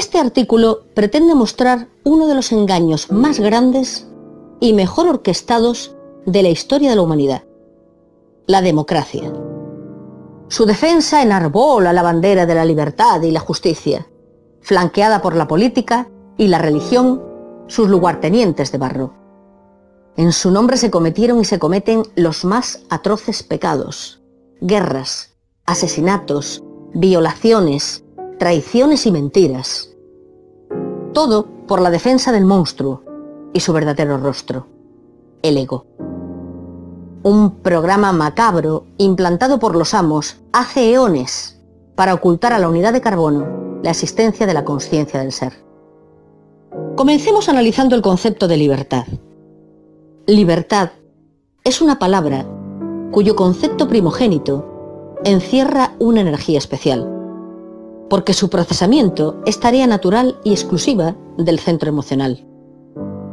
Este artículo pretende mostrar uno de los engaños más grandes y mejor orquestados de la historia de la humanidad, la democracia. Su defensa enarbola la bandera de la libertad y la justicia, flanqueada por la política y la religión, sus lugartenientes de barro. En su nombre se cometieron y se cometen los más atroces pecados, guerras, asesinatos, violaciones, traiciones y mentiras. Todo por la defensa del monstruo y su verdadero rostro, el ego. Un programa macabro implantado por los amos hace eones para ocultar a la unidad de carbono la existencia de la conciencia del ser. Comencemos analizando el concepto de libertad. Libertad es una palabra cuyo concepto primogénito encierra una energía especial, porque su procesamiento es tarea natural y exclusiva del centro emocional.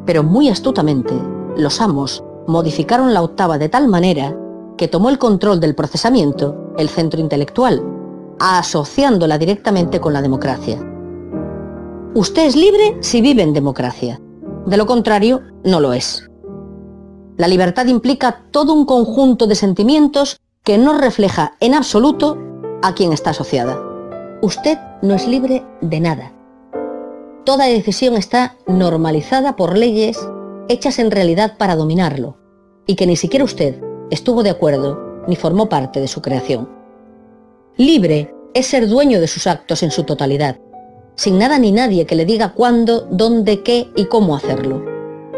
Pero muy astutamente, los amos modificaron la octava de tal manera que tomó el control del procesamiento el centro intelectual, asociándola directamente con la democracia. Usted es libre si vive en democracia. De lo contrario, no lo es. La libertad implica todo un conjunto de sentimientos que no refleja en absoluto a quien está asociada. Usted no es libre de nada. Toda decisión está normalizada por leyes hechas en realidad para dominarlo, y que ni siquiera usted estuvo de acuerdo ni formó parte de su creación. Libre es ser dueño de sus actos en su totalidad, sin nada ni nadie que le diga cuándo, dónde, qué y cómo hacerlo.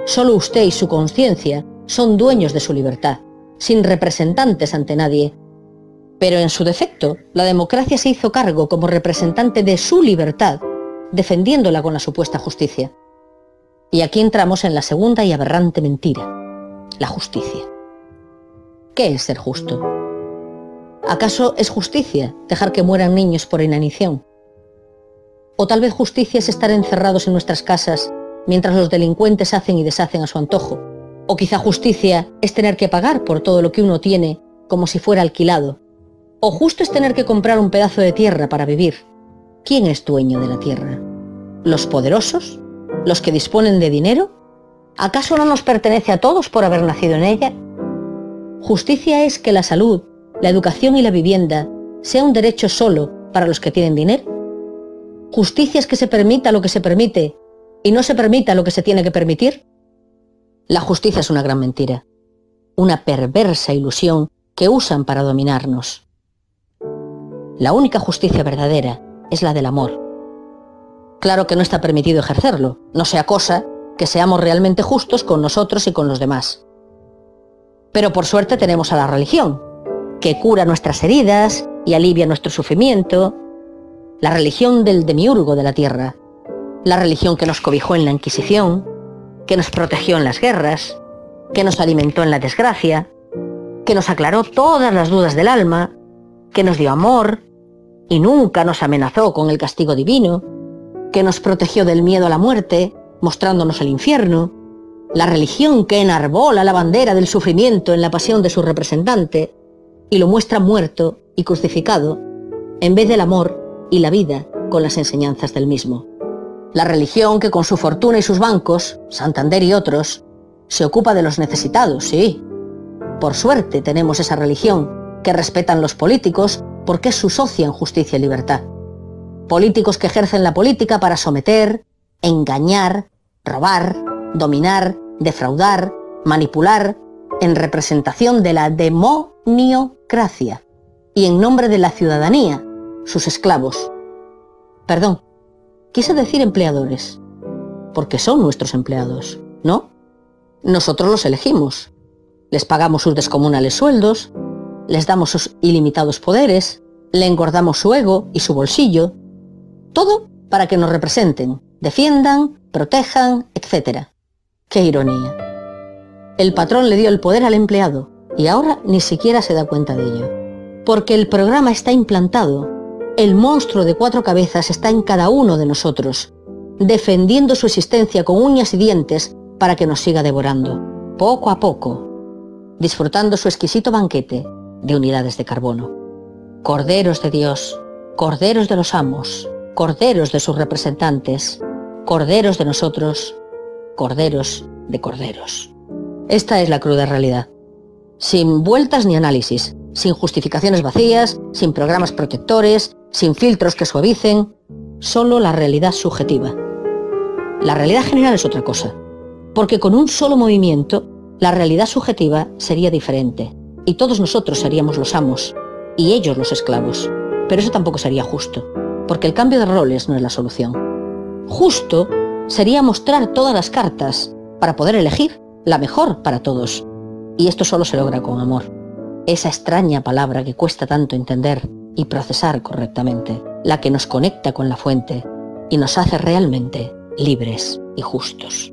Solo usted y su conciencia son dueños de su libertad, sin representantes ante nadie. Pero en su defecto, la democracia se hizo cargo como representante de su libertad, defendiéndola con la supuesta justicia. Y aquí entramos en la segunda y aberrante mentira, la justicia. ¿Qué es ser justo? ¿Acaso es justicia dejar que mueran niños por inanición? O tal vez justicia es estar encerrados en nuestras casas mientras los delincuentes hacen y deshacen a su antojo. O quizá justicia es tener que pagar por todo lo que uno tiene como si fuera alquilado. O justo es tener que comprar un pedazo de tierra para vivir. ¿Quién es dueño de la tierra? ¿Los poderosos? ¿Los que disponen de dinero? ¿Acaso no nos pertenece a todos por haber nacido en ella? Justicia es que la salud, la educación y la vivienda sea un derecho solo para los que tienen dinero? ¿Justicia es que se permita lo que se permite y no se permita lo que se tiene que permitir? La justicia es una gran mentira, una perversa ilusión que usan para dominarnos. La única justicia verdadera es la del amor. Claro que no está permitido ejercerlo, no sea cosa que seamos realmente justos con nosotros y con los demás. Pero por suerte tenemos a la religión, que cura nuestras heridas y alivia nuestro sufrimiento, la religión del demiurgo de la tierra, la religión que nos cobijó en la Inquisición, que nos protegió en las guerras, que nos alimentó en la desgracia, que nos aclaró todas las dudas del alma, que nos dio amor y nunca nos amenazó con el castigo divino, que nos protegió del miedo a la muerte, mostrándonos el infierno, la religión que enarbola la bandera del sufrimiento en la pasión de su representante, y lo muestra muerto y crucificado, en vez del amor y la vida con las enseñanzas del mismo. La religión que con su fortuna y sus bancos, Santander y otros, se ocupa de los necesitados, sí. Por suerte tenemos esa religión que respetan los políticos porque es su socia en justicia y libertad. Políticos que ejercen la política para someter, engañar, robar, dominar, defraudar, manipular, en representación de la demoniocracia y en nombre de la ciudadanía, sus esclavos. Perdón, quise decir empleadores, porque son nuestros empleados, ¿no? Nosotros los elegimos, les pagamos sus descomunales sueldos, les damos sus ilimitados poderes, le engordamos su ego y su bolsillo, todo para que nos representen, defiendan, protejan, etc. ¡Qué ironía! El patrón le dio el poder al empleado y ahora ni siquiera se da cuenta de ello. Porque el programa está implantado, el monstruo de cuatro cabezas está en cada uno de nosotros, defendiendo su existencia con uñas y dientes para que nos siga devorando, poco a poco, disfrutando su exquisito banquete de unidades de carbono. Corderos de Dios, corderos de los amos, corderos de sus representantes, corderos de nosotros, corderos de corderos. Esta es la cruda realidad. Sin vueltas ni análisis, sin justificaciones vacías, sin programas protectores, sin filtros que suavicen, solo la realidad subjetiva. La realidad general es otra cosa, porque con un solo movimiento, la realidad subjetiva sería diferente, y todos nosotros seríamos los amos, y ellos los esclavos. Pero eso tampoco sería justo, porque el cambio de roles no es la solución. Justo sería mostrar todas las cartas para poder elegir la mejor para todos. Y esto solo se logra con amor. Esa extraña palabra que cuesta tanto entender y procesar correctamente, la que nos conecta con la fuente y nos hace realmente libres y justos.